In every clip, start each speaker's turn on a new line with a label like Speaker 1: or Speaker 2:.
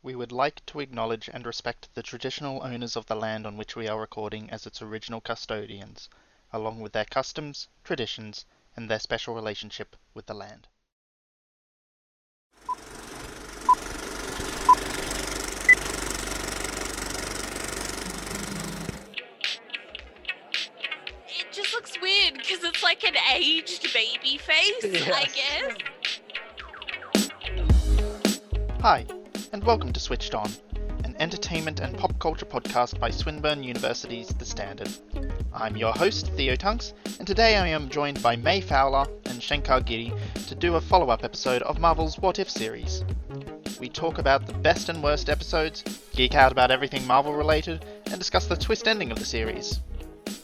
Speaker 1: We would like to acknowledge and respect the traditional owners of the land on which we are recording as its original custodians, along with their customs, traditions, and their special relationship with the land.
Speaker 2: It just looks weird because it's like an aged baby face, I guess.
Speaker 1: Hi, and welcome to Switched On, an entertainment and pop culture podcast by Swinburne University's The Standard. I'm your host, Theo Tunks, and today I am joined by May Fowler and Shankar Giri to do a follow up episode of Marvel's What If series. We talk about the best and worst episodes, geek out about everything Marvel related, and discuss the twist ending of the series.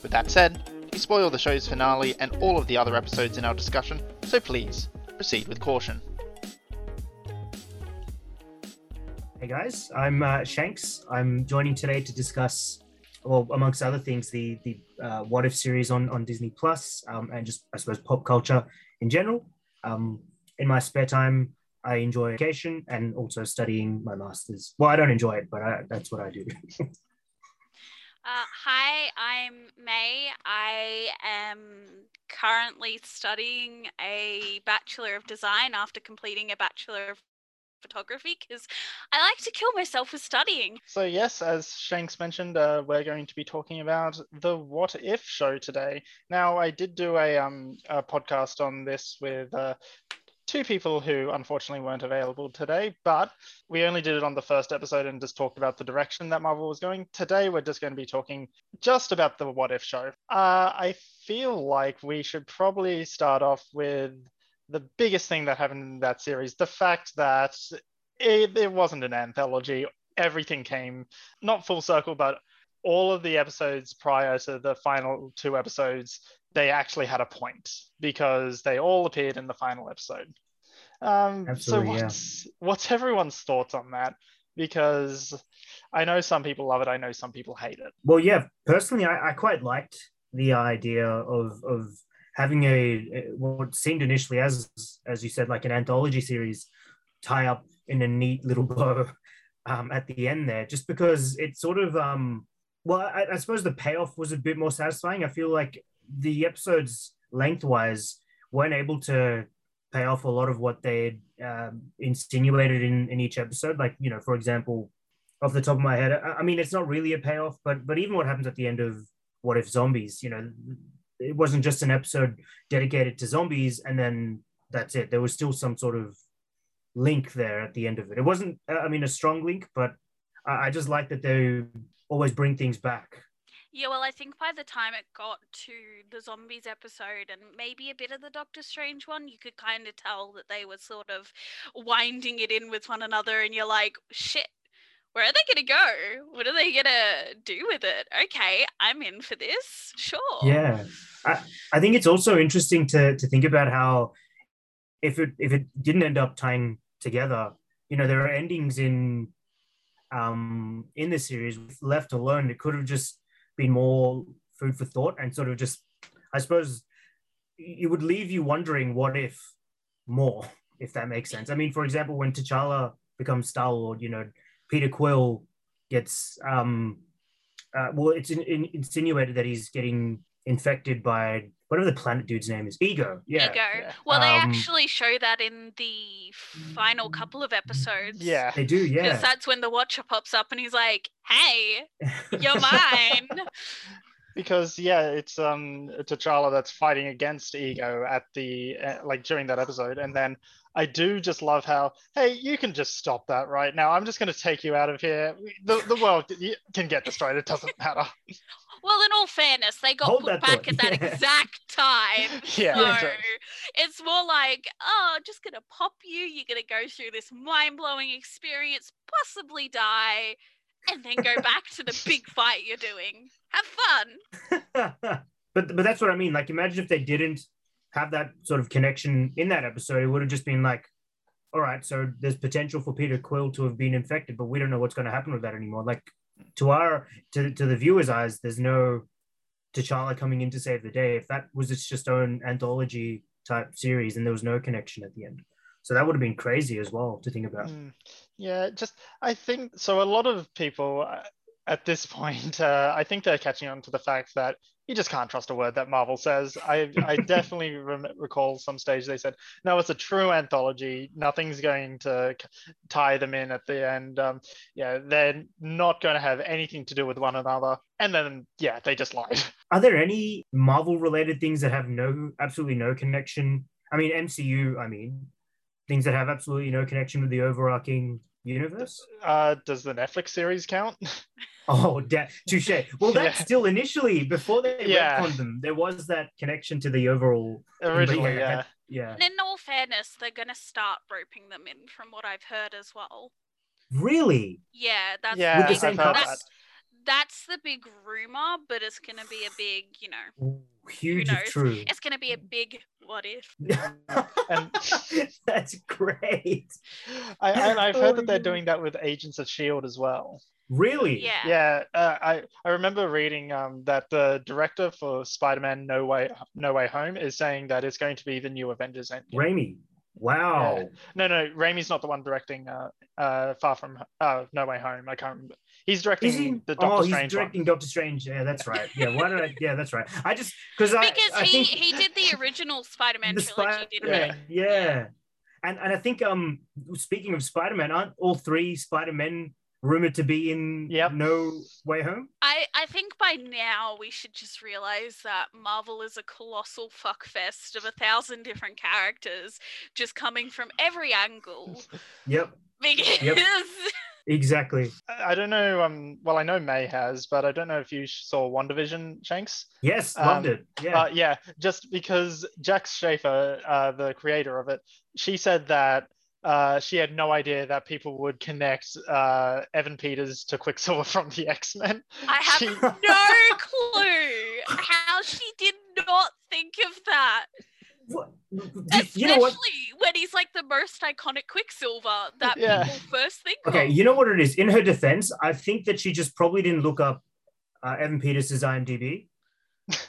Speaker 1: With that said, we spoil the show's finale and all of the other episodes in our discussion, so please proceed with caution.
Speaker 3: Hey guys, I'm uh, Shanks. I'm joining today to discuss, well, amongst other things, the the uh, What If series on on Disney Plus, um, and just I suppose pop culture in general. Um, in my spare time, I enjoy education and also studying my masters. Well, I don't enjoy it, but I, that's what I do.
Speaker 2: Uh, hi, I'm May. I am currently studying a Bachelor of Design after completing a Bachelor of Photography because I like to kill myself with studying.
Speaker 1: So yes, as Shanks mentioned, uh, we're going to be talking about the What If show today. Now, I did do a um a podcast on this with uh, two people who unfortunately weren't available today, but we only did it on the first episode and just talked about the direction that Marvel was going. Today, we're just going to be talking just about the What If show. Uh, I feel like we should probably start off with the biggest thing that happened in that series the fact that it, it wasn't an anthology. Everything came not full circle but all of the episodes prior to the final two episodes they actually had a point because they all appeared in the final episode. Um, so
Speaker 3: Absolutely, yeah.
Speaker 1: what's what's everyone's thoughts on that? Because i know some people love it i know some people hate it.
Speaker 3: Well, yeah, personally, I, I quite liked the idea of of having a, what seemed initially as as you said like an anthology series tie up in a neat little bow um, at the end there, just because it sort of um well, I, I suppose the payoff was a bit more satisfying. I feel like the episodes lengthwise weren't able to pay off a lot of what they um, insinuated in in each episode. Like you know, for example, off the top of my head, I, I mean, it's not really a payoff, but but even what happens at the end of What If Zombies, you know, it wasn't just an episode dedicated to zombies and then that's it. There was still some sort of link there at the end of it. It wasn't, uh, I mean, a strong link, but I, I just like that they always bring things back.
Speaker 2: Yeah, well, I think by the time it got to the zombies episode and maybe a bit of the Doctor Strange one, you could kind of tell that they were sort of winding it in with one another, and you're like, shit, where are they going to go? What are they going to do with it? Okay, I'm in for this. Sure.
Speaker 3: Yeah, I, I think it's also interesting to to think about how if it if it didn't end up tying together, you know, there are endings in um in the series left alone. It could have just been more food for thought and sort of just, I suppose, it would leave you wondering what if more, if that makes sense. I mean, for example, when T'Challa becomes Star Lord, you know, Peter Quill gets um uh, well, it's in, in, insinuated that he's getting infected by whatever the planet dude's name is. Ego. Yeah.
Speaker 2: Ego.
Speaker 1: yeah.
Speaker 2: Well, they
Speaker 3: Um,
Speaker 2: actually show that in the final couple of episodes.
Speaker 1: yeah
Speaker 3: They do.
Speaker 2: Yeah, because
Speaker 3: Yeah.
Speaker 2: that's when the Watcher pops up and he's like, hey, you're mine.
Speaker 1: because yeah it's um T'Challa that's fighting against ego at the uh, like during that episode and then I do just love how hey you can just stop that right now I'm just going to take you out of here the, the world can get destroyed it doesn't matter
Speaker 2: well, in all fairness, they got
Speaker 3: Hold
Speaker 2: put back
Speaker 3: thought.
Speaker 2: at that
Speaker 3: Yeah.
Speaker 2: exact time.
Speaker 1: yeah
Speaker 2: So
Speaker 1: that's
Speaker 2: it's more like, oh, just gonna pop you. You're gonna go through this mind blowing experience, possibly die, and then go back to the big fight you're doing. Have fun.
Speaker 3: but but that's what I mean. Like, imagine if they didn't have that sort of connection in that episode. It would have just been like, all right, so there's potential for Peter Quill to have been infected, but we don't know what's going to happen with that anymore. Like, to our to to the viewers' eyes, there's no T'Challa coming in to save the day. If that was its just own anthology type series, and there was no connection at the end. So that would have been crazy as well to think about.
Speaker 1: Mm, yeah, just I think so. A lot of people uh, at this point, uh, I think they're catching on to the fact that you just can't trust a word that Marvel says. I, I definitely rem- recall some stage they said, no, it's a true anthology. Nothing's going to tie them in at the end. Um, yeah, they're not going to have anything to do with one another. And then, yeah, they just lied.
Speaker 3: Are there any Marvel related things that have no, absolutely no connection? I mean, MCU, I mean, things that have absolutely no connection with the overarching universe?
Speaker 1: Uh, does the Netflix series count?
Speaker 3: Oh, da- touche. Well, that's
Speaker 1: Yeah.
Speaker 3: still initially before they
Speaker 1: Yeah.
Speaker 3: retconned them. There was that connection to the overall.
Speaker 1: Originally,
Speaker 3: yeah,
Speaker 1: yeah.
Speaker 3: Yeah,
Speaker 2: And in all fairness, they're going to start roping them in, from what I've heard as well.
Speaker 3: really.
Speaker 2: Yeah, that's
Speaker 1: Yeah,
Speaker 3: With the
Speaker 2: big-
Speaker 3: same
Speaker 1: I've
Speaker 3: cast?
Speaker 2: that's, that's the big rumor, but it's going to be a big, you know,
Speaker 3: Ooh, huge if
Speaker 2: knows?
Speaker 3: true.
Speaker 2: it's going to be a big what if.
Speaker 1: And-
Speaker 3: that's great.
Speaker 1: I, and I've heard
Speaker 3: Oh,
Speaker 1: that they're doing that with Agents of Shield as well.
Speaker 3: Really?
Speaker 2: Yeah.
Speaker 1: Yeah, uh, I I remember reading um, that the director for Spider-Man No Way No Way Home is saying that it's going to be the new Avengers Endgame.
Speaker 3: Raimi. Wow.
Speaker 1: Yeah. No, no, Raimi's not the one directing uh, uh, Far From uh, No Way Home. I can't remember. He's directing
Speaker 3: he?
Speaker 1: the Doctor
Speaker 3: oh, he's directing
Speaker 1: one.
Speaker 3: Doctor Strange. Yeah, that's right. Yeah, why did I? Yeah, that's right. I just because I
Speaker 2: Because
Speaker 3: I
Speaker 2: he,
Speaker 3: think
Speaker 2: he did the original Spider-Man
Speaker 3: the
Speaker 2: trilogy, didn't he?
Speaker 3: Spider-Man, yeah. And and I think um speaking of Spider-Man, aren't all three Spider-Men rumored to be in
Speaker 1: Yep.
Speaker 3: No Way Home?
Speaker 2: I, I think by now we should just realize that Marvel is a colossal fuckfest of a thousand different characters just coming from every angle.
Speaker 3: Yep,
Speaker 2: Because
Speaker 3: exactly.
Speaker 1: I I don't know. Um, well, I know May has, but I don't know if you saw WandaVision, Shanks.
Speaker 3: Yes, loved
Speaker 1: Um,
Speaker 3: it. Yeah.
Speaker 1: But yeah, just because Jac Schaeffer, uh, the creator of it, she said that uh, she had no idea that people would connect uh, Evan Peters to Quicksilver from the X Men.
Speaker 2: I have
Speaker 1: She-
Speaker 2: no clue how she did not think of that.
Speaker 3: What-
Speaker 2: Especially
Speaker 3: you know what?
Speaker 2: when he's like the most iconic Quicksilver that
Speaker 1: Yeah.
Speaker 2: people first think
Speaker 3: Okay,
Speaker 2: of.
Speaker 3: you know what it is. In her defense, I think that she just probably didn't look up uh, Evan Peters' IMDb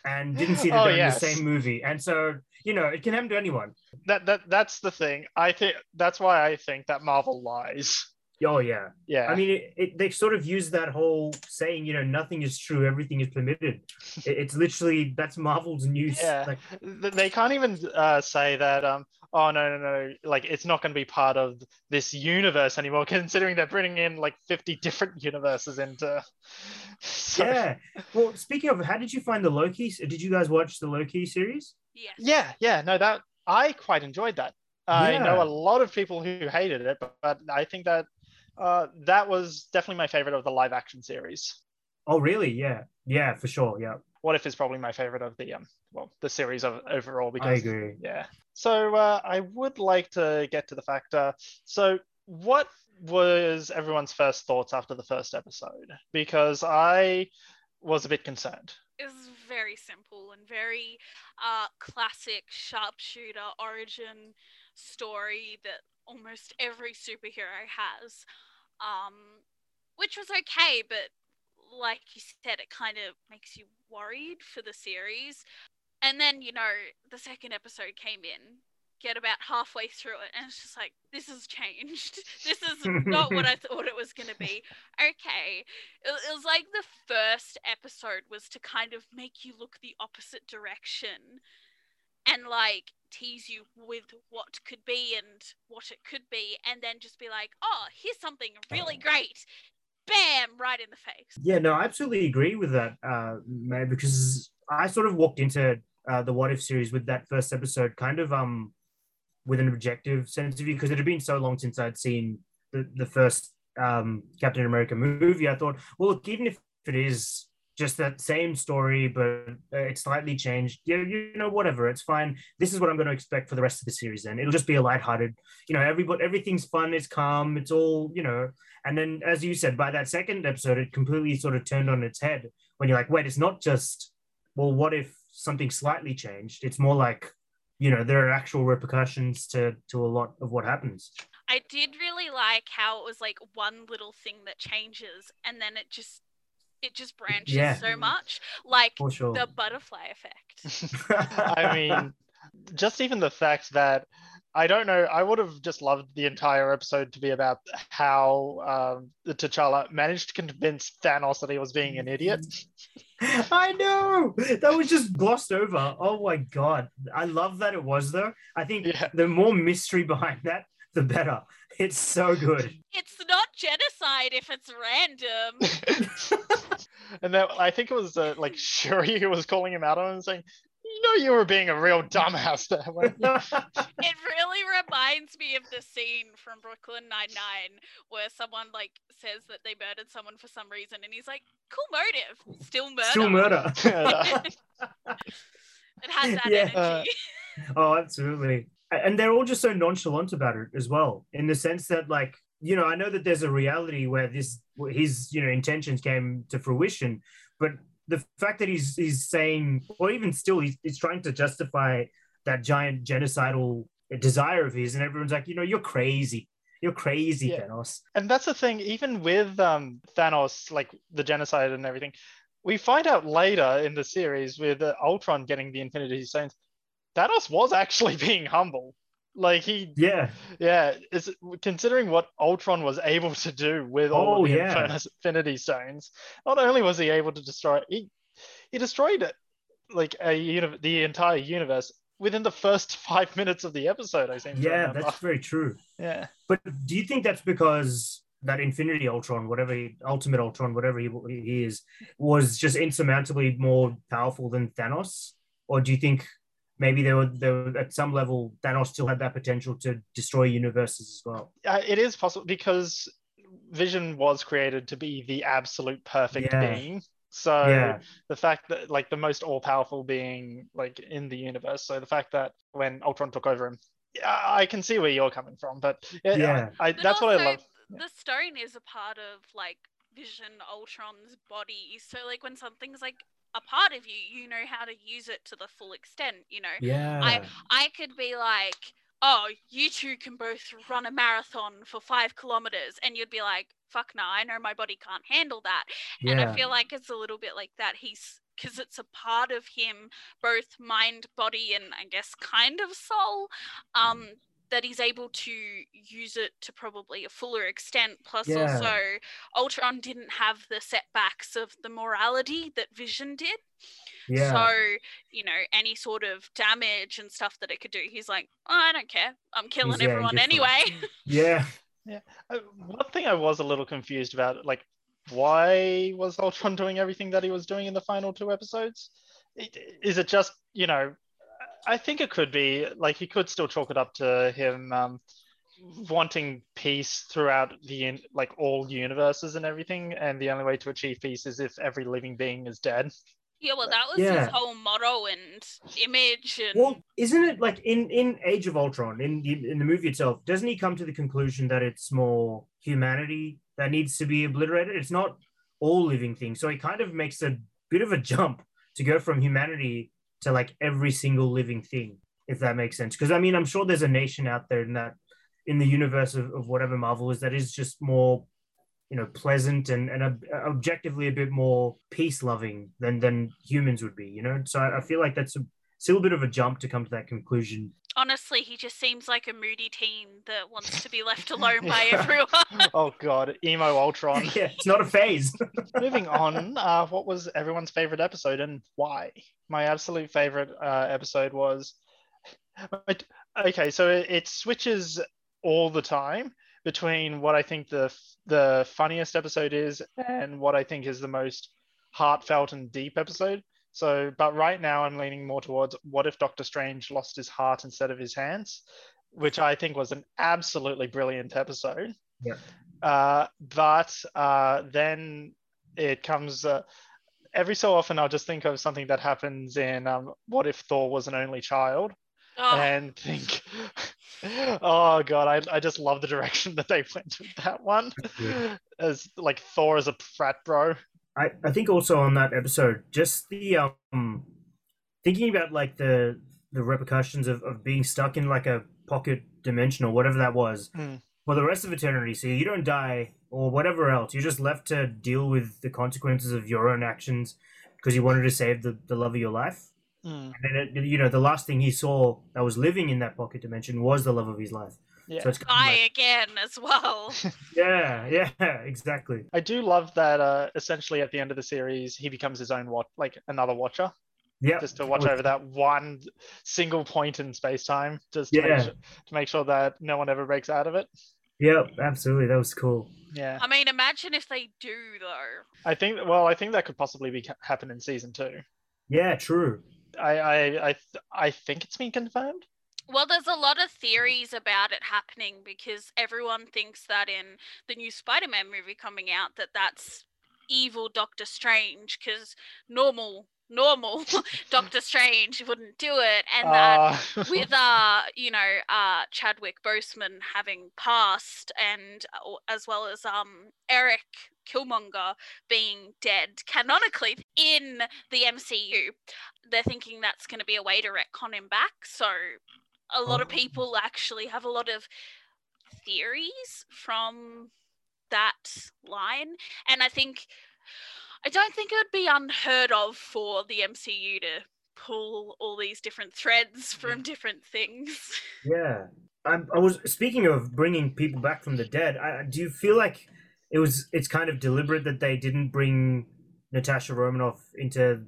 Speaker 3: and didn't see that
Speaker 1: Oh,
Speaker 3: they're in the same movie. And so, you know, it can happen to anyone.
Speaker 1: That that that's the thing. I think that's why I think that Marvel lies.
Speaker 3: Oh yeah.
Speaker 1: Yeah.
Speaker 3: I mean, it, it, they sort of use that whole saying, you know, nothing is true, everything is permitted. It- it's literally that's Marvel's news.
Speaker 1: Yeah.
Speaker 3: Like,
Speaker 1: they can't even uh, say that um oh no no no like it's not going to be part of this universe anymore considering they're bringing in like 50 different universes into So-
Speaker 3: yeah. Well, speaking of, how did you find the Loki? Did you guys watch the Loki series?
Speaker 2: Yes.
Speaker 1: yeah yeah no that i quite enjoyed that Yeah. i know a lot of people who hated it but, but i think that uh, that was definitely my favorite of the live action series
Speaker 3: Oh, really? Yeah. Yeah, for sure. Yeah.
Speaker 1: what if is probably my favorite of the um well the series of overall
Speaker 3: I
Speaker 1: because
Speaker 3: agree.
Speaker 1: Yeah. So uh, I would like to get to the fact. Uh, so what was everyone's first thoughts after the first episode? Because I was a bit concerned.
Speaker 2: It was very simple and very uh, classic sharpshooter origin story that almost every superhero has, um, which was okay, but like you said, it kind of makes you worried for the series. And then, you know, the second episode came in, get about halfway through it, and it's just like, this has changed. This is not what I thought it was going to be. Okay. It, it was like the first episode was to kind of make you look the opposite direction and like tease you with what could be and what it could be, and then just be like, oh, here's something really great. Bam, right in the face.
Speaker 3: Yeah, no, I absolutely agree with that, uh, May, because I sort of walked into uh, the What If series with that first episode kind of um with an objective sense of view because it had been so long since I'd seen the, the first um, Captain America movie. I thought, well, look, even if it is just that same story, but uh, it's slightly changed, yeah, you know, whatever, it's fine. This is what I'm going to expect for the rest of the series. Then it'll just be a lighthearted, you know, everybody, everything's fun, it's calm, it's all, you know. And then, as you said, by that second episode, it completely sort of turned on its head when you're like, wait, it's not just, well, what if something slightly changed? It's more like, you know, there are actual repercussions to to a lot of what happens.
Speaker 2: I did really like how it was like one little thing that changes and then it just it just branches
Speaker 3: Yeah.
Speaker 2: so much like
Speaker 3: sure.
Speaker 2: the butterfly effect.
Speaker 1: I mean, just even the fact that I don't know. I would have just loved the entire episode to be about how um, T'Challa managed to convince Thanos that he was being an idiot.
Speaker 3: I know that was just glossed over. Oh my god, I love that it was though. I think
Speaker 1: Yeah.
Speaker 3: the more mystery behind that, the better. It's so good.
Speaker 2: It's not genocide if it's random.
Speaker 1: and then I think it was uh, like Shuri who was calling him out on it and saying, "You know, you were being a real dumbass there." weren't?
Speaker 2: It really reminds me of the scene from Brooklyn Nine Nine where someone like says that they murdered someone for some reason, and he's like, "Cool motive, still murder."
Speaker 3: Still murder.
Speaker 1: Yeah.
Speaker 2: It has that
Speaker 3: Yeah.
Speaker 2: energy.
Speaker 3: Oh, absolutely. And they're all just so nonchalant about it as well, in the sense that, like, you know, I know that there's a reality where this his you know intentions came to fruition, but the fact that he's he's saying, or even still, he's, he's trying to justify that giant genocidal desire of his, and everyone's like, you know, you're crazy, you're crazy,
Speaker 1: Yeah.
Speaker 3: Thanos.
Speaker 1: and that's the thing. Even with um, Thanos, like the genocide and everything, we find out later in the series with uh, Ultron getting the Infinity Stones, Thanos was actually being humble. Like he
Speaker 3: Yeah,
Speaker 1: Yeah, is considering what Ultron was able to do with all
Speaker 3: Oh,
Speaker 1: of the
Speaker 3: yeah.
Speaker 1: Infinity Stones. Not only was he able to destroy, he he destroyed it, like a uni- the entire universe within the first five minutes of the episode. I think.
Speaker 3: yeah, that's very true.
Speaker 1: Yeah,
Speaker 3: But do you think that's because that Infinity Ultron, whatever he, Ultimate Ultron, whatever he, he is, was just insurmountably more powerful than Thanos? Or do you think maybe there were, there were at some level Thanos still had that potential to destroy universes as well?
Speaker 1: uh, it is possible because Vision was created to be the absolute perfect
Speaker 3: Yeah.
Speaker 1: being. So
Speaker 3: yeah,
Speaker 1: the fact that like the most all-powerful being like in the universe so the fact that when ultron took over him yeah, i can see where you're coming from but yeah,
Speaker 3: Yeah.
Speaker 1: I,
Speaker 2: But
Speaker 1: that's what i love
Speaker 2: The stone is a part of like Vision Ultron's body, so like when something's like a part of you, you know how to use it to the full extent. You know,
Speaker 3: yeah,
Speaker 2: I I could be like, "Oh, you two can both run a marathon for five kilometers," and you'd be like, "Fuck no, I know my body can't handle that." Yeah. And I feel like it's a little bit like that. He's because it's a part of him, both mind, body, and I guess kind of soul. Um, that he's able to use it to probably a fuller extent. Plus,
Speaker 3: Yeah.
Speaker 2: also, Ultron didn't have the setbacks of the morality that Vision did.
Speaker 3: yeah.
Speaker 2: So, you know, any sort of damage and stuff that it could do, he's like, oh, I don't care. I'm killing
Speaker 3: yeah,
Speaker 2: everyone anyway.
Speaker 3: yeah. Yeah.
Speaker 1: Uh, one thing i was a little confused about like why was ultron doing everything that he was doing in the final two episodes Is it just you know i think it could be like he could still chalk it up to him um, wanting peace throughout the in- like all universes and everything and the only way to achieve peace is if every living being is dead
Speaker 2: yeah, well, that was
Speaker 3: Yeah.
Speaker 2: his whole motto and image. And
Speaker 3: Well, isn't it like in in Age of Ultron in the in the movie itself? Doesn't he come to the conclusion that it's more humanity that needs to be obliterated? It's not all living things. So he kind of makes a bit of a jump to go from humanity to like every single living thing, if that makes sense. Because I mean, I'm sure there's a nation out there in that in the universe of, of whatever Marvel is that is just more you know pleasant and and ob- objectively a bit more peace loving than than humans would be you know so I, I feel like that's a still a bit of a jump to come to that conclusion.
Speaker 2: Honestly, he just seems like a moody teen that wants to be left alone by everyone.
Speaker 1: oh god emo ultron
Speaker 3: yeah, it's not a phase.
Speaker 1: moving on uh, what was everyone's favorite episode and why my absolute favorite uh, episode was it- okay so it, it switches all the time between what i think the the funniest episode is and what i think is the most heartfelt and deep episode so but right now i'm leaning more towards what if doctor strange lost his heart instead of his hands? Which i think was an absolutely brilliant episode.
Speaker 3: Yeah.
Speaker 1: uh, but uh, then it comes uh, every so often i'll just think of something that happens in um, what if thor was an only child?
Speaker 2: Oh,
Speaker 1: and think oh god I, I just love the direction that they went with that one.
Speaker 3: Yeah.
Speaker 1: as like thor as a frat bro
Speaker 3: I, I think also on that episode, just the um thinking about like the the repercussions of, of being stuck in like a pocket dimension or whatever that was
Speaker 1: Mm.
Speaker 3: for the rest of eternity. So you don't die or whatever else. You're just left to deal with the consequences of your own actions because you wanted to save the, the love of your life.
Speaker 1: Mm,
Speaker 3: And then, it, you know, the last thing he saw that was living in that pocket dimension was the love of his life.
Speaker 1: Yeah.
Speaker 3: So it's kind
Speaker 2: Die
Speaker 3: like,
Speaker 2: again as well.
Speaker 3: yeah, yeah, exactly.
Speaker 1: I do love that. Uh, essentially, at the end of the series, he becomes his own watch, like another watcher,
Speaker 3: Yeah,
Speaker 1: just to watch over that one single point in space time, just to,
Speaker 3: Yeah.
Speaker 1: make sure, to make sure that no one ever breaks out of it.
Speaker 3: Yep, absolutely. That was cool.
Speaker 1: Yeah,
Speaker 2: I mean, imagine if they do though.
Speaker 1: I think. Well, I think that could possibly be happen in season two.
Speaker 3: Yeah, true.
Speaker 1: I, I, I, th- I think it's been confirmed.
Speaker 2: Well, there's a lot of theories about it happening because everyone thinks that in the new Spider-Man movie coming out that that's evil Doctor Strange because normal normal Doctor Strange wouldn't do it and that
Speaker 1: Uh,
Speaker 2: with uh you know uh Chadwick Boseman having passed and uh, as well as um Eric Killmonger being dead canonically in the MCU they're thinking that's going to be a way to retcon him back so a lot of
Speaker 3: Oh.
Speaker 2: people actually have a lot of theories from that line and I think I don't think it would be unheard of for the MCU to pull all these different threads from different things.
Speaker 3: Yeah. I, I was speaking of bringing people back from the dead. I, do you feel like it was? It's kind of deliberate that they didn't bring Natasha Romanoff into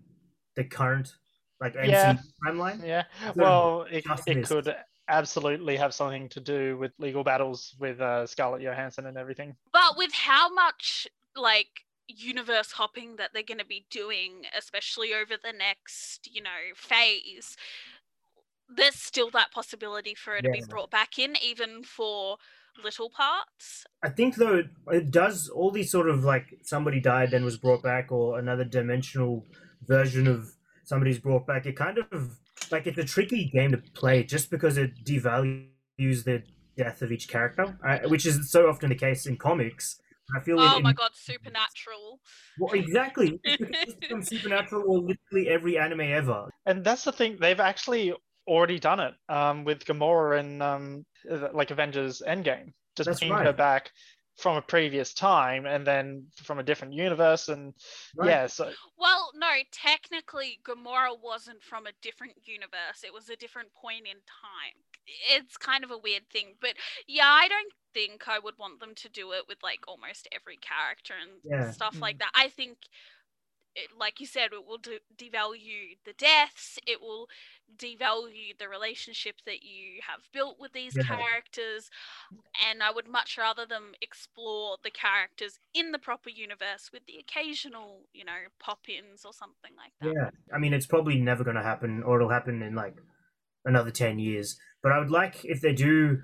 Speaker 3: the current like MCU
Speaker 1: Yeah.
Speaker 3: timeline.
Speaker 1: yeah.
Speaker 3: So
Speaker 1: Well, it, it
Speaker 3: missed.
Speaker 1: could absolutely have something to do with legal battles with uh, Scarlett Johansson and everything.
Speaker 2: But with how much like universe hopping that they're going to be doing, especially over the next, you know, phase, there's still that possibility for it to be brought back in, even for little parts.
Speaker 3: I think though it, it does all these sort of like somebody died then was brought back or another dimensional version of somebody's brought back. It kind of like it's a tricky game to play just because it devalues the death of each character, uh, which is so often the case in comics. I feel
Speaker 2: Oh
Speaker 3: in,
Speaker 2: my
Speaker 3: in-
Speaker 2: god, supernatural.
Speaker 3: well, exactly. It's become supernatural or literally every anime ever.
Speaker 1: And that's the thing; they've actually already done it um, with Gamora in um, like Avengers Endgame, just
Speaker 3: That's
Speaker 1: bringing her back from a previous time and then from a different universe. And
Speaker 3: Right?
Speaker 1: yeah, so
Speaker 2: Well, no, technically, Gamora wasn't from a different universe. It was a different point in time. It's kind of a weird thing, but yeah, I don't think I would want them to do it with like almost every character and
Speaker 3: Yeah.
Speaker 2: stuff like mm. that. I think, it, like you said, it will de- devalue the deaths. It will devalue the relationship that you have built with these
Speaker 3: Yeah.
Speaker 2: characters, and I would much rather them explore the characters in the proper universe with the occasional, you know, pop-ins or something like that.
Speaker 3: Yeah, I mean, it's probably never going to happen, or it'll happen in like another 10 years. But I would like if they do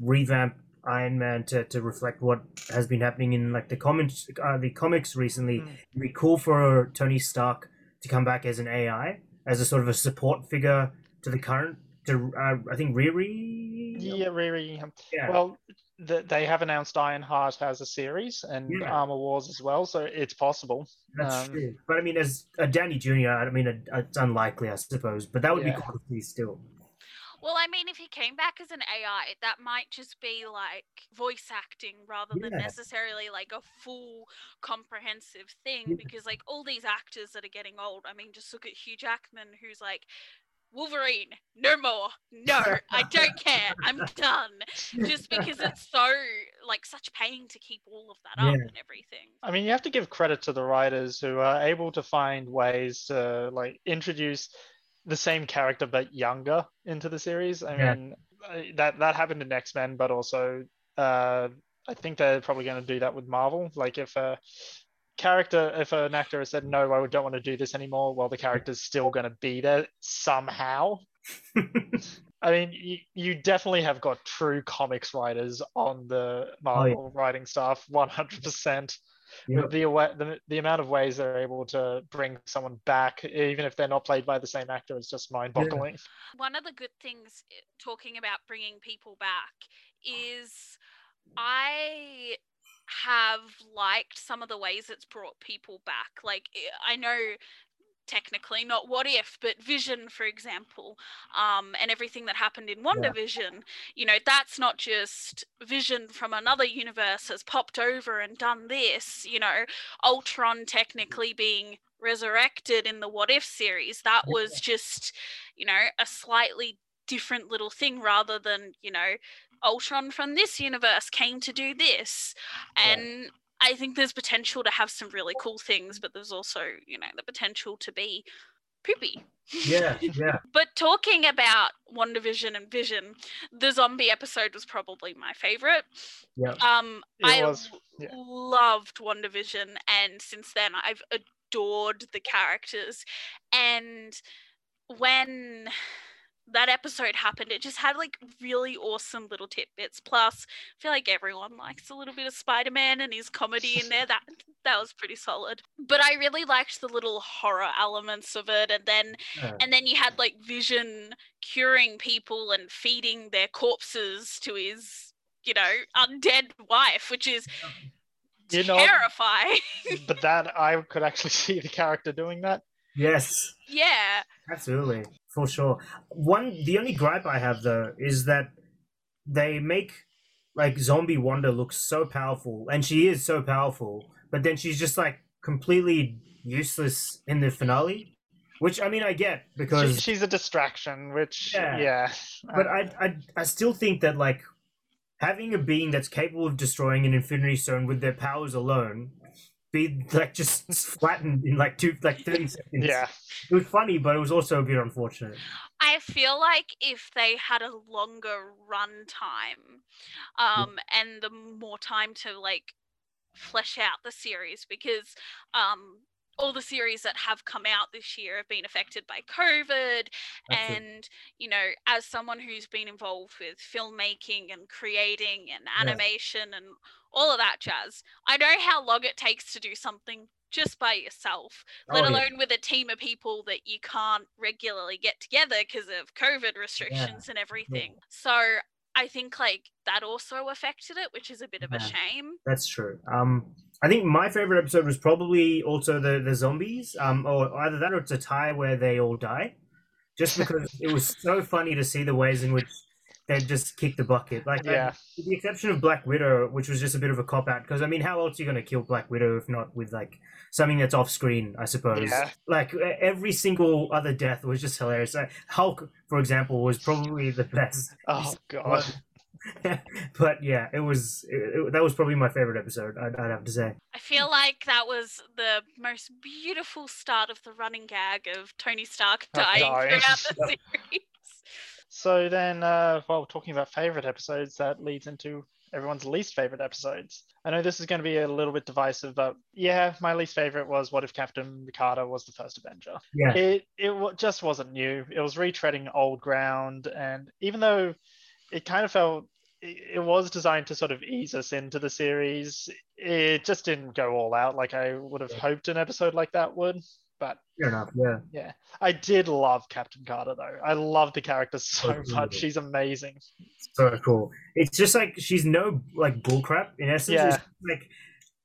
Speaker 3: revamp Iron Man to, to reflect what has been happening in like the comics, uh, the comics recently.
Speaker 1: Mm.
Speaker 3: It'd be cool for Tony Stark to come back as an AI, as a sort of a support figure to the current, to uh, I think Riri.
Speaker 1: yeah, Riri.
Speaker 3: Yeah.
Speaker 1: Well, th- they have announced Ironheart as a series and
Speaker 3: Yeah.
Speaker 1: Armor Wars as well, so it's possible.
Speaker 3: That's
Speaker 1: um,
Speaker 3: true. But I mean, as a Downey Jr., I mean, uh, it's unlikely, I suppose. But that would
Speaker 1: Yeah.
Speaker 3: be cool to see still.
Speaker 2: Well, I mean, if he came back as an AI, that might just be like voice acting rather than necessarily like a full comprehensive thing.
Speaker 3: Yeah.
Speaker 2: Because like all these actors that are getting old, I mean, just look at Hugh Jackman, who's like, Wolverine, no more, no, I don't care, I'm done. Just because it's so like such pain to keep all of that up and everything.
Speaker 1: I mean, you have to give credit to the writers who are able to find ways to like introduce the same character but younger into the series. I
Speaker 3: Yeah.
Speaker 1: mean, that that happened in X Men, but also uh, I think they're probably going to do that with Marvel. Like if a character, if an actor has said no, I don't want to do this anymore, well, the character's still going to be there somehow. I mean, you, you definitely have got true comics writers on the Marvel writing staff, 100%.
Speaker 3: Yep.
Speaker 1: With the, the the amount of ways they're able to bring someone back, even if they're not played by the same actor, is just mind-boggling.
Speaker 2: one of the good things eh, talking about bringing people back is I have liked some of the ways it's brought people back. Like I- I know technically not what if but vision for example um, and everything that happened in WandaVision you know that's not just vision from another universe has popped over and done this you know ultron technically being resurrected in the what if series. That was just you know a slightly different little thing rather than you know ultron from this universe came to do this. And I think there's potential to have some really cool things, but there's also, you know, the potential to be poopy.
Speaker 3: Yeah, yeah.
Speaker 2: but talking about WandaVision and Vision, the zombie episode was probably my favorite.
Speaker 3: Yeah.
Speaker 2: Um,
Speaker 1: It
Speaker 2: I
Speaker 1: was, yeah.
Speaker 2: loved WandaVision, and since then I've adored the characters. And when that episode happened, it just had like really awesome little tidbits. Plus, I feel like everyone likes a little bit of Spider-Man and his comedy in there. That that was pretty solid. But I really liked the little horror elements of it, and then
Speaker 3: Yeah.
Speaker 2: and then you had like Vision curing people and feeding their corpses to his, you know, undead wife, which is
Speaker 1: You know,
Speaker 2: terrifying.
Speaker 1: but that I could actually see the character doing that.
Speaker 3: Yes,
Speaker 2: yeah.
Speaker 3: absolutely, for sure. One, the only gripe I have though is that they make like zombie Wanda look so powerful, and she is so powerful, but then she's just like completely useless in the finale. Which I mean, I get
Speaker 1: She,
Speaker 3: because
Speaker 1: she's a distraction, which
Speaker 3: Yeah.
Speaker 1: yeah.
Speaker 3: but I, I I still think that like having a being that's capable of destroying an infinity stone with their powers alone be like just flattened in like two like 30 seconds.
Speaker 1: Yeah,
Speaker 3: it was funny but it was also a bit unfortunate.
Speaker 2: I feel like if they had a longer run time, um, and the more time to like flesh out the series, because um, all the series that have come out this year have been affected by COVID,
Speaker 3: That's it.
Speaker 2: and you know, as someone who's been involved with filmmaking and creating and animation and all of that jazz, I know how long it takes to do something just by yourself let
Speaker 3: Oh, yeah.
Speaker 2: alone with a team of people that you can't regularly get together because of COVID restrictions and everything. So I think like that also affected it, which is a bit of a
Speaker 3: Yeah.
Speaker 2: shame.
Speaker 3: That's true. Um, I think my favorite episode was probably also the the zombies. Um, or either that or it's a tie where they all die, just because it was so funny to see the ways in which they just kicked the bucket. Like, I-
Speaker 1: yeah.
Speaker 3: with the exception of Black Widow, which was just a bit of a cop out. Because I mean, how else are you going to kill Black Widow if not with like something that's off screen? I suppose.
Speaker 1: Yeah.
Speaker 3: Like every single other death was just hilarious. Like, Hulk, for example, was probably the best.
Speaker 1: Oh god.
Speaker 3: but yeah, it was it, it- that was probably my favorite episode. I'd, I'd have to say.
Speaker 2: I feel like that was the most beautiful start of the running gag of Tony Stark
Speaker 1: Oh,
Speaker 2: dying
Speaker 1: dying.
Speaker 2: throughout the series.
Speaker 1: So then, uh, while talking about favorite episodes, that leads into everyone's least favorite episodes. I know this is going to be a little bit divisive, but yeah, my least favorite was what if Captain Carter was the first Avenger.
Speaker 3: Yeah,
Speaker 1: It it just wasn't new. It was retreading old ground, and even though it kind of felt it it was designed to sort of ease us into the series, it just didn't go all out like I would have
Speaker 3: Yeah.
Speaker 1: hoped an episode like that would. But
Speaker 3: fair enough. Yeah,
Speaker 1: yeah, I did love Captain Carter though. I love the character so
Speaker 3: Absolutely.
Speaker 1: much. She's amazing.
Speaker 3: so cool. It's just like she's no like bullcrap in essence.
Speaker 1: Yeah.
Speaker 3: It's like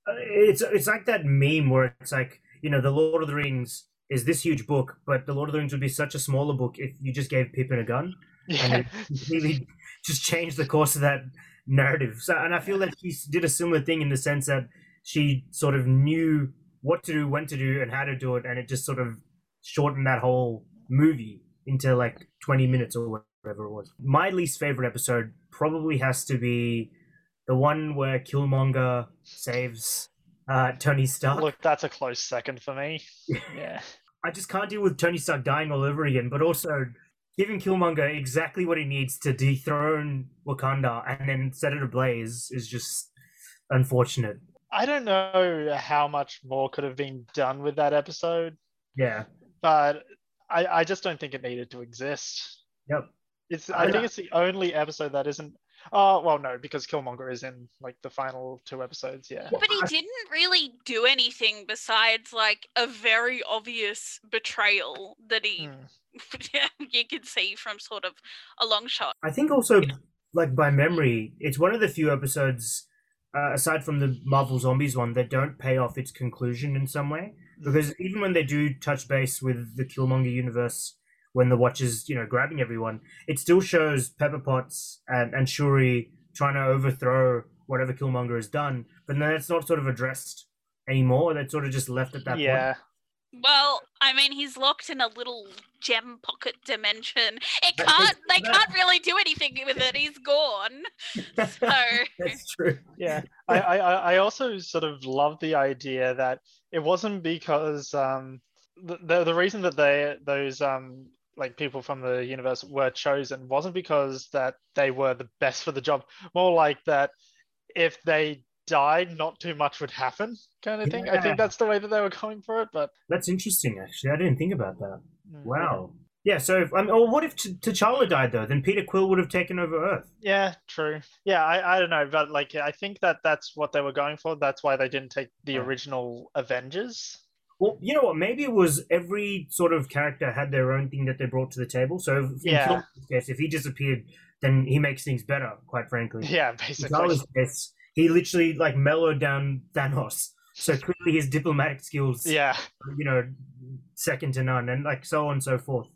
Speaker 3: uh, it's it's like that meme where it's like you know the Lord of the Rings is this huge book, but the Lord of the Rings would be such a smaller book if you just gave Pippin a gun. and
Speaker 1: Yeah,
Speaker 3: it completely just changed the course of that narrative. So, and I feel that she did a similar thing in the sense that she sort of knew what to do, when to do, and how to do it, and it just sort of shortened that whole movie into like 20 minutes or whatever it was. My least favorite episode probably has to be the one where Killmonger saves uh, Tony Stark.
Speaker 1: look, that's a close second for me. Yeah,
Speaker 3: I just can't deal with Tony Stark dying all over again, but also giving Killmonger exactly what he needs to dethrone Wakanda and then set it ablaze is just unfortunate.
Speaker 1: I don't know how much more could have been done with that episode.
Speaker 3: Yeah.
Speaker 1: but I, I just don't think it needed to exist.
Speaker 3: Yep.
Speaker 1: It's
Speaker 3: I
Speaker 1: I think
Speaker 3: don't-
Speaker 1: it's the only episode that isn't. Oh well, no, because Killmonger is in like the final two episodes. Yeah.
Speaker 2: But he didn't really do anything besides like a very obvious betrayal that he
Speaker 1: Hmm.
Speaker 2: you could see from sort of a long shot.
Speaker 3: I think also, like by memory, it's one of the few episodes, uh, aside from the Marvel Zombies one, that don't pay off its conclusion in some way. because even when they do touch base with the Killmonger universe, when the Watch is you know grabbing everyone, it still shows Pepper Potts and, and Shuri trying to overthrow whatever Killmonger has done, but then it's not sort of addressed anymore. That's sort of just left at that
Speaker 1: yeah.
Speaker 3: point.
Speaker 2: Well, I mean, he's locked in a little gem pocket dimension. It can't.
Speaker 3: is-
Speaker 2: They
Speaker 3: that-
Speaker 2: can't really do anything with it. He's gone. So
Speaker 3: That's true.
Speaker 1: yeah I, I I- I also sort of love the idea that it wasn't because um the the, the reason that they those um like people from the universe were chosen wasn't because that they were the best for the job more like that if they died not too much would happen kind of thing i think that's the way that they were going for it but
Speaker 3: That's interesting, actually. I didn't think about that.
Speaker 1: mm.
Speaker 3: Wow. Yeah. So, if, um, or what if T- T'Challa died though? Then Peter Quill would have taken over Earth.
Speaker 1: Yeah, true. Yeah, I, I don't know, but like I think that that's what they were going for. That's why they didn't take the
Speaker 3: Yeah.
Speaker 1: original Avengers.
Speaker 3: Well, you know what? Maybe it was every sort of character had their own thing that they brought to the table. So, if, in
Speaker 1: Yeah.
Speaker 3: Killmonger's case, if he disappeared, then he makes things better. Quite frankly.
Speaker 1: Yeah,
Speaker 3: In
Speaker 1: basically.
Speaker 3: T'Challa's case, he literally like mellowed down Thanos. So clearly, his diplomatic skills,
Speaker 1: Yeah,
Speaker 3: you know, second to none, and like so on and so forth.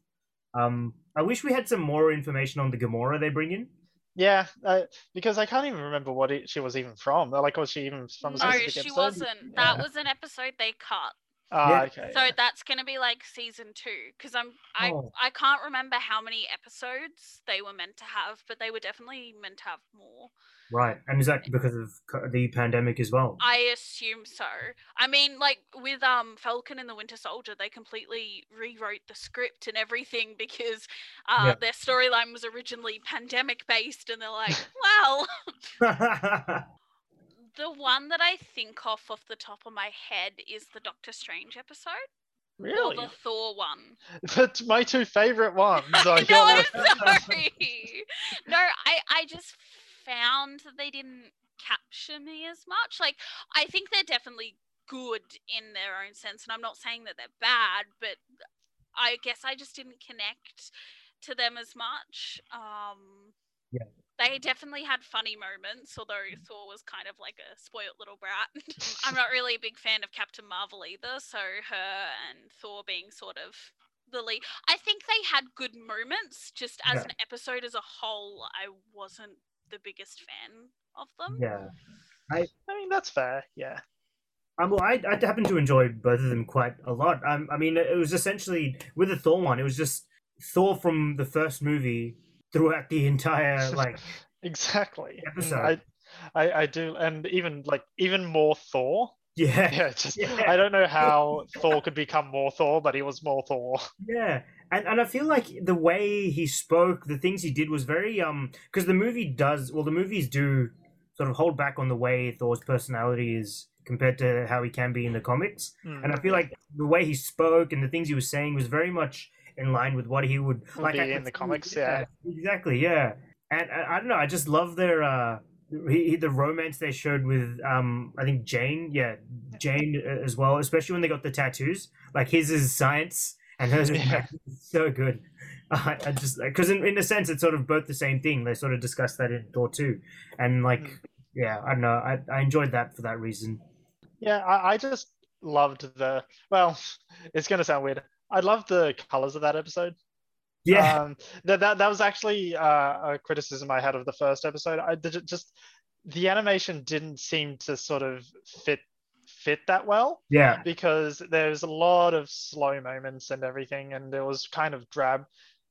Speaker 3: Um, I wish we had some more information on the Gamora they bring in.
Speaker 1: yeah. Uh, because I can't even remember what it, she was even from. Like, was she even from a
Speaker 2: no, she
Speaker 1: episode?
Speaker 2: wasn't. That
Speaker 3: Yeah.
Speaker 2: was an episode they cut.
Speaker 1: Ah,
Speaker 3: Yeah.
Speaker 1: okay.
Speaker 2: So that's gonna be like season two. Because I'm I
Speaker 3: Oh.
Speaker 2: I can't remember how many episodes they were meant to have, but they were definitely meant to have more.
Speaker 3: Right, and is that because of the pandemic as well?
Speaker 2: I assume so. I mean, like with um Falcon and the Winter Soldier, they completely rewrote the script and everything because uh,
Speaker 3: Yeah.
Speaker 2: their storyline was originally pandemic based, and they're like, well, the one that I think of off the top of my head is the Doctor Strange episode
Speaker 1: really?
Speaker 2: or the Thor one.
Speaker 1: That's my two favorite ones.
Speaker 2: I
Speaker 1: I
Speaker 2: know, I'm sorry. no, I I just found that they didn't capture me as much. Like I think they're definitely good in their own sense, and I'm not saying that they're bad, but I guess I just didn't connect to them as much. Um,
Speaker 3: Yeah.
Speaker 2: They definitely had funny moments, although Thor was kind of like a spoilt little brat. I'm not really a big fan of Captain Marvel either, so her and Thor being sort of the lead. I think they had good moments, just as
Speaker 3: Yeah.
Speaker 2: an episode as a whole, I wasn't the biggest fan of them.
Speaker 3: yeah.
Speaker 1: I I mean, that's fair. Yeah.
Speaker 3: Um, well, I, I happen to enjoy both of them quite a lot. Um, I mean, it was essentially with the Thor one. It was just Thor from the first movie throughout the entire like.
Speaker 1: Exactly. Mm,
Speaker 3: Episode.
Speaker 1: I, I, I do, and even like even more Thor.
Speaker 3: Yeah,
Speaker 1: Yeah, just
Speaker 3: Yeah.
Speaker 1: I don't know how Thor could become more Thor, but he was more Thor.
Speaker 3: yeah, and and I feel like the way he spoke, the things he did was very um because the movie does well, the movies do sort of hold back on the way Thor's personality is compared to how he can be in the comics.
Speaker 1: Mm.
Speaker 3: And I feel like the way he spoke and the things he was saying was very much in line with what he would
Speaker 1: Would
Speaker 3: like
Speaker 1: in the comics, yeah.
Speaker 3: exactly, yeah. And I, I don't know, I just love their uh he, he- the romance they showed with um I think Jane, yeah, Jane uh, as well, especially when they got the tattoos. Like his is science and hers is
Speaker 1: Yeah.
Speaker 3: so good. I, I just because in, in a sense it's sort of both the same thing. They sort of discussed that in Thor Two, and like
Speaker 1: Mm.
Speaker 3: yeah, I don't know, I I enjoyed that for that reason.
Speaker 1: Yeah, I, I just loved the. Well, it's gonna sound weird. I loved the colors of that episode.
Speaker 3: Yeah,
Speaker 1: Um, that, that that was actually uh, a criticism I had of the first episode. I did just the animation didn't seem to sort of fit fit that well
Speaker 3: yeah,
Speaker 1: because there's a lot of slow moments and everything, and it was kind of drab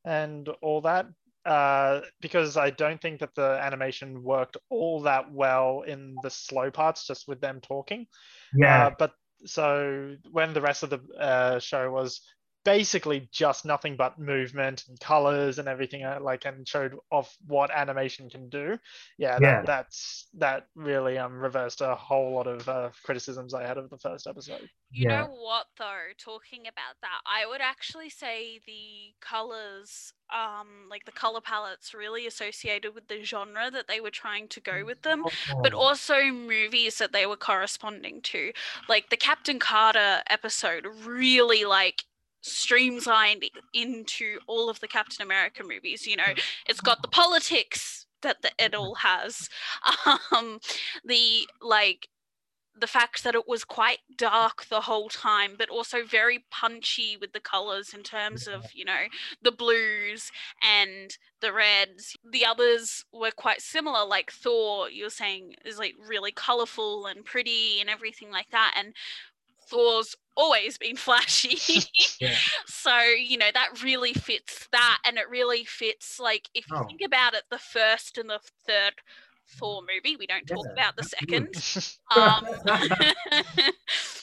Speaker 1: and all that. Uh, because I don't think that the animation worked all that well in the slow parts, just with them talking.
Speaker 3: yeah.
Speaker 1: Uh, but so when the rest of the uh, show was basically just nothing but movement and colors and everything uh, like and showed off what animation can do yeah,
Speaker 3: Yeah.
Speaker 1: That, that's that really um reversed a whole lot of uh, criticisms i had of the first episode
Speaker 2: You
Speaker 3: Yeah.
Speaker 2: know what though, talking about that, I would actually say the colors, um, like the color palettes really associated with the genre that they were trying to go with them, but
Speaker 3: Oh.
Speaker 2: also movies that they were corresponding to. Like the Captain Carter episode really like streamlined into all of the Captain America movies, you know. It's got the politics that the, it all has. Um the like the fact that it was quite dark the whole time, but also very punchy with the colors in terms of, you know, the blues and the reds. The others were quite similar, like Thor, you're saying, is like really colorful and pretty and everything like that. And Thor's always been flashy.
Speaker 3: Yeah.
Speaker 2: so, you know, that really fits that. And it really fits, like, if you
Speaker 3: Oh.
Speaker 2: think about it, the first and the third Thor mm. movie, we don't talk
Speaker 3: Yeah,
Speaker 2: about the second. Um,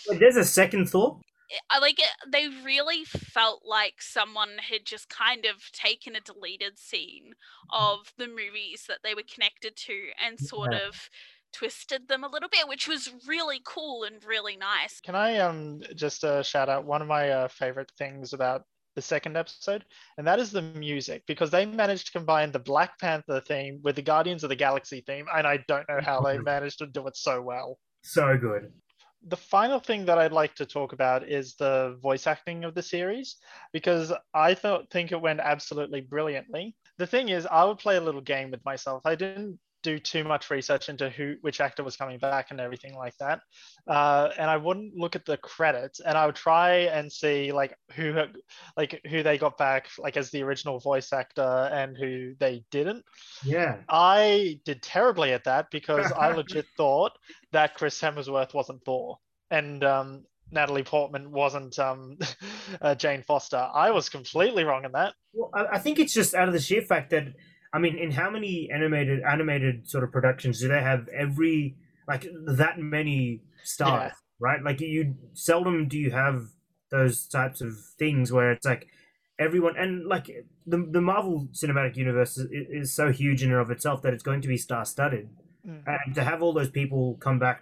Speaker 3: Wait, there's a second Thor.
Speaker 2: Eh, I like it. They really felt like someone had just kind of taken a deleted scene mm. of the movies that they were connected to and sort
Speaker 3: Yeah.
Speaker 2: of twisted them a little bit, which was really cool and really nice.
Speaker 1: Can I um just uh, shout out one of my uh, favorite things about the second episode, and that is the music because they managed to combine the Black Panther theme with the Guardians of the Galaxy theme, and I don't know how they managed to do it so well.
Speaker 3: So good.
Speaker 1: The final thing that I'd like to talk about is the voice acting of the series because I thought think it went absolutely brilliantly. The thing is, I would play a little game with myself. I didn't do too much research into who which actor was coming back and everything like that. Uh, and i wouldn't look at the credits and i would try and see like who like who they got back like as the original voice actor and who they didn't.
Speaker 3: Yeah.
Speaker 1: i did terribly at that because i legit thought that chris hemsworth wasn't thor and um, natalie portman wasn't um, uh, jane foster. I was completely wrong in that.
Speaker 3: Well, I, I think it's just out of the sheer fact that I mean, in how many animated animated sort of productions do they have every like that many stars,
Speaker 1: Yeah.
Speaker 3: right? Like you seldom do you have those types of things where it's like everyone and like the the Marvel Cinematic Universe is, is so huge in and of itself that it's going to be star studded,
Speaker 1: Mm.
Speaker 3: and to have all those people come back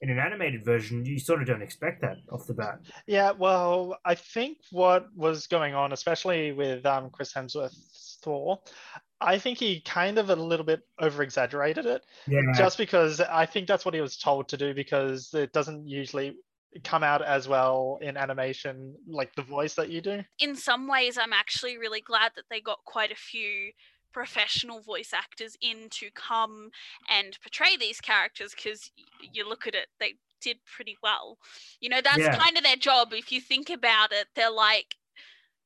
Speaker 3: in an animated version, you sort of don't expect that off the bat.
Speaker 1: Yeah, well, I think what was going on, especially with um, Chris Hemsworth's Thor, I think he kind of a little bit over exaggerated it
Speaker 3: Yeah,
Speaker 1: just because I think that's what he was told to do because it doesn't usually come out as well in animation like the voice that you do.
Speaker 2: In some ways, I'm actually really glad that they got quite a few professional voice actors in to come and portray these characters because you look at it, they did pretty well. You know, that's
Speaker 3: Yeah.
Speaker 2: kind of their job. If you think about it, they're like,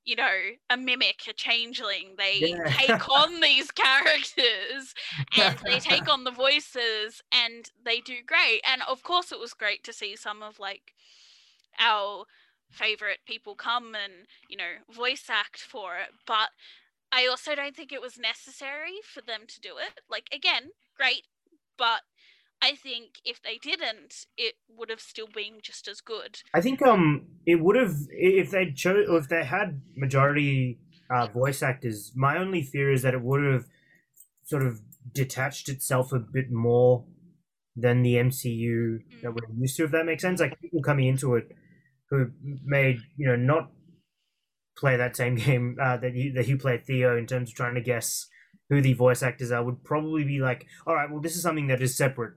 Speaker 2: you know, a mimic, a changeling. They
Speaker 3: Yeah.
Speaker 2: take on these characters and they take on the voices and they do great. And of course, it was great to see some of like our favorite people come and, you know, voice act for it. But I also don't think it was necessary for them to do it. Like, again, great. But I think if they didn't, it would have still been just as good.
Speaker 3: I think um it would have if they chose if they had majority uh, voice actors. My only fear is that it would have sort of detached itself a bit more than the MCU that we're used to. If that makes sense, like people coming into it who made you know not play that same game uh, that you that you played Theo in terms of trying to guess who the voice actors are would probably be like, all right, well, this is something that is separate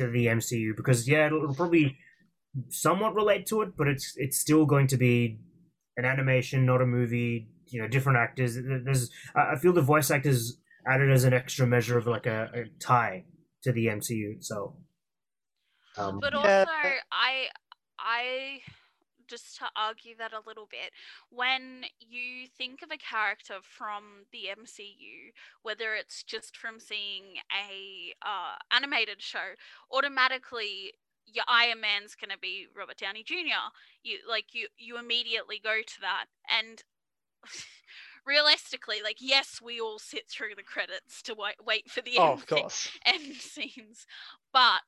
Speaker 3: to the MCU because yeah, it'll, it'll probably somewhat relate to it, but it's it's still going to be an animation, not a movie. You know, different actors. There's I I feel the voice actors added as an extra measure of like a, a tie to the MCU itself. Um,
Speaker 2: But
Speaker 1: Yeah.
Speaker 2: also, I, I, just to argue that a little bit, when you think of a character from the MCU, whether it's just from seeing a uh, animated show, automatically your Iron Man's gonna be Robert Downey Jr. You like you you immediately go to that, and realistically, like yes, we all sit through the credits to wait wait for the
Speaker 1: Oh,
Speaker 2: end
Speaker 1: of course.
Speaker 2: end scenes, but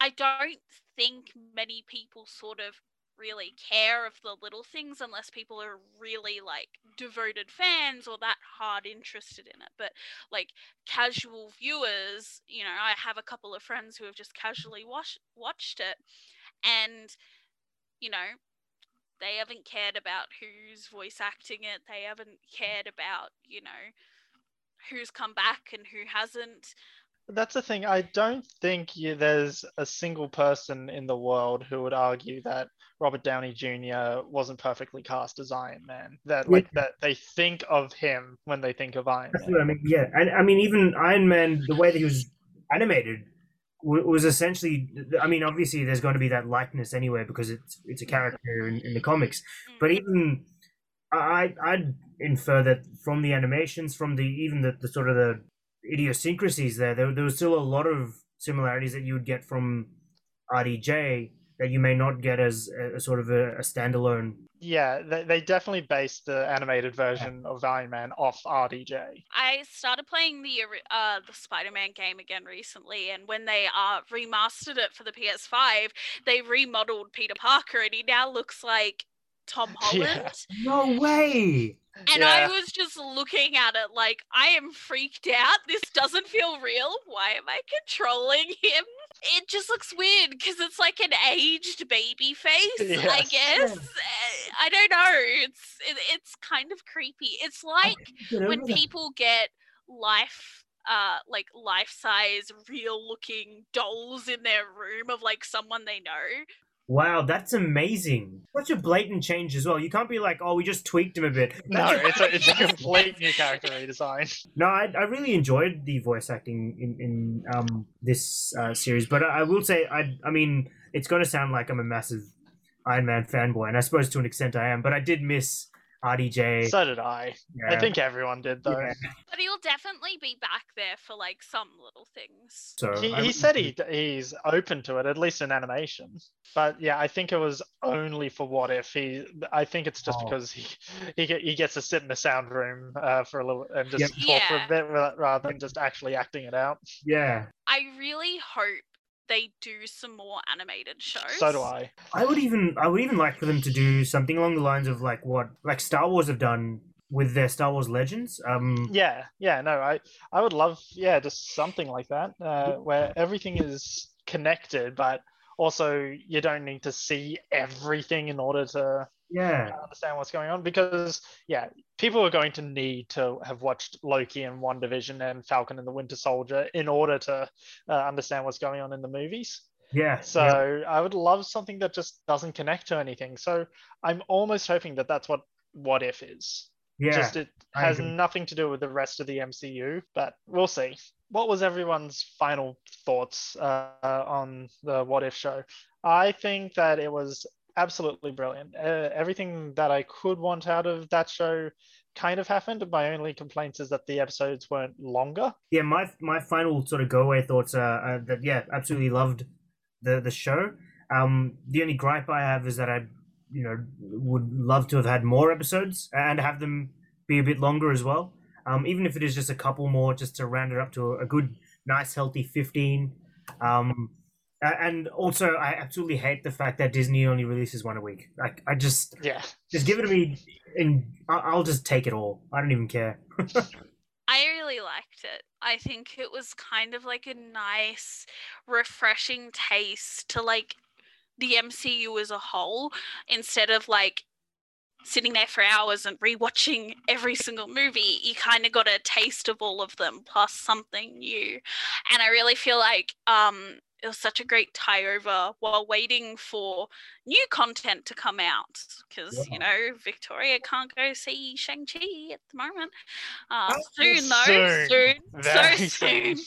Speaker 2: I don't think many people sort of really care of the little things unless people are really like devoted fans or that hard interested in it. But like casual viewers, you know, I have a couple of friends who have just casually watched watched it and you know, they haven't cared about who's voice acting it. They haven't cared about, you know, who's come back and who hasn't.
Speaker 1: That's the thing. I don't think you, there's a single person in the world who would argue that Robert Downey Jr. wasn't perfectly cast as Iron Man. That
Speaker 3: Yeah.
Speaker 1: like that they think of him when they think of Iron
Speaker 3: That's
Speaker 1: Man.
Speaker 3: what I mean. Yeah, and I mean even Iron Man, the way that he was animated, was essentially. I mean, obviously, there's going to be that likeness anyway because it's it's a character in, in the comics. But
Speaker 2: Mm.
Speaker 3: even I I'd infer that from the animations, from the even the, the sort of the idiosyncrasies there, there, there was still a lot of similarities that you would get from RDJ that you may not get as a, a sort of a, a standalone.
Speaker 1: Yeah, they, they definitely based the animated version of Iron Man off RDJ.
Speaker 2: I started playing the uh the Spider-Man game again recently, and when they uh remastered it for the PS5, they remodeled Peter Parker, and he now looks like Tom
Speaker 1: Yeah.
Speaker 2: Holland.
Speaker 3: No way!
Speaker 2: And I was just looking at it like I am freaked out. This doesn't feel real. Why am I controlling him? It just looks weird because it's like an aged baby face, I guess. Uh, I don't know. It's it, it's kind of creepy. It's like when people get life uh like life size real looking dolls in their room of like someone they know
Speaker 3: Wow, that's amazing. Such a blatant change as well. You can't be like, oh, we just tweaked him a bit.
Speaker 1: No, it's a, it's a complete new character redesign.
Speaker 3: No, I, I really enjoyed the voice acting in in um this uh, series, but I, I will say I I mean it's going to sound like I'm a massive Iron Man fanboy, and I suppose to an extent I am, but I did miss RDJ.
Speaker 1: So did I. I think everyone did though.
Speaker 3: yeah.
Speaker 2: but he'll definitely be back there for like some little things
Speaker 3: So
Speaker 1: He, he said he he's open to it, at least in animation. But yeah, I think it was only for what if he. I think it's just
Speaker 3: Oh.
Speaker 1: because he he he gets to sit in the sound room uh, for a little and just
Speaker 3: Yep.
Speaker 1: talk for a bit rather than just actually acting it out.
Speaker 3: Yeah,
Speaker 2: i really hope they do some more animated shows
Speaker 1: So do I.
Speaker 3: I would even I would even like for them to do something along the lines of like what like Star Wars have done with their Star Wars Legends. Um,
Speaker 1: Yeah, yeah, no, I I would love yeah, just something like that uh, where everything is connected, but also you don't need to see everything in order to
Speaker 3: yeah,
Speaker 1: understand what's going on because yeah people are going to need to have watched loki and WandaVision and falcon and the winter soldier in order to uh, understand what's going on in the movies
Speaker 3: yeah.
Speaker 1: so
Speaker 3: yeah.
Speaker 1: i would love something that just doesn't connect to anything so i'm almost hoping that that's what what if is
Speaker 3: yeah.
Speaker 1: just it has nothing to do with the rest of the mcu but we'll see what was everyone's final thoughts uh, on the what if show i think that it was absolutely brilliant uh, everything that i could want out of that show kind of happened my only complaint is that the episodes weren't longer
Speaker 3: yeah, my my final sort of go away thoughts are, that yeah, absolutely loved the the show. Um, the only gripe I have is that I, you know, would love to have had more episodes and have them be a bit longer as well. Um, even if it is just a couple more, just to round it up to a, a good, nice, healthy fifteen. Um, and also, I absolutely hate the fact that Disney only releases one a week. Like, I just
Speaker 1: yeah
Speaker 3: just give it to me, and I- I'll just take it all. I don't even care.
Speaker 2: I really liked it. I think it was kind of like a nice, refreshing taste to like the MCU as a whole instead of like sitting there for hours and rewatching every single movie. You kind of got a taste of all of them plus something new. And I really feel like um it was such a great tie over while waiting for new content to come out because you know Victoria can't go see Shang Chi at the moment. Uh, soon though,
Speaker 1: soon.
Speaker 2: soon,
Speaker 1: Very
Speaker 2: so
Speaker 1: soon.
Speaker 2: soon.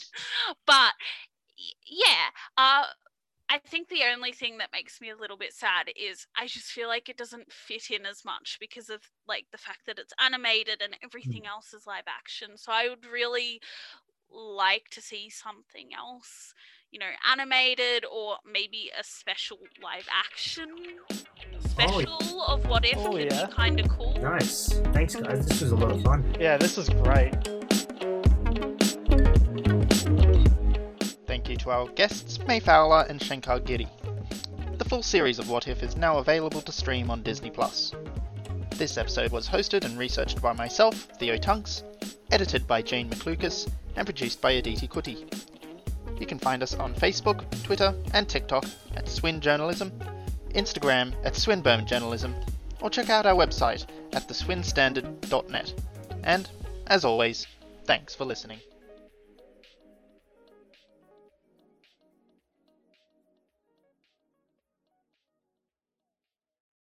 Speaker 2: But yeah, uh, I think the only thing that makes me a little bit sad is I just feel like it doesn't fit in as much because of like the fact that it's animated and everything else is live action. So I would really like to see something else, you know, animated or maybe a special live action oh, special of what if
Speaker 1: Oh,
Speaker 2: could
Speaker 1: yeah.
Speaker 2: be kind of cool.
Speaker 3: nice, thanks guys. This was a lot of fun.
Speaker 1: Yeah, this was great. Thank you to our guests, May Fowler and Shankar Giri. The full series of What If is now available to stream on Disney Plus. This episode was hosted and researched by myself, Theo Tunks, edited by Jane McLucas, and produced by Aditi Kuti. You can find us on Facebook, Twitter, and TikTok at Swin Journalism, Instagram at Swinburne Journalism, or check out our website at theswinstandard.net. And, as always, thanks for listening.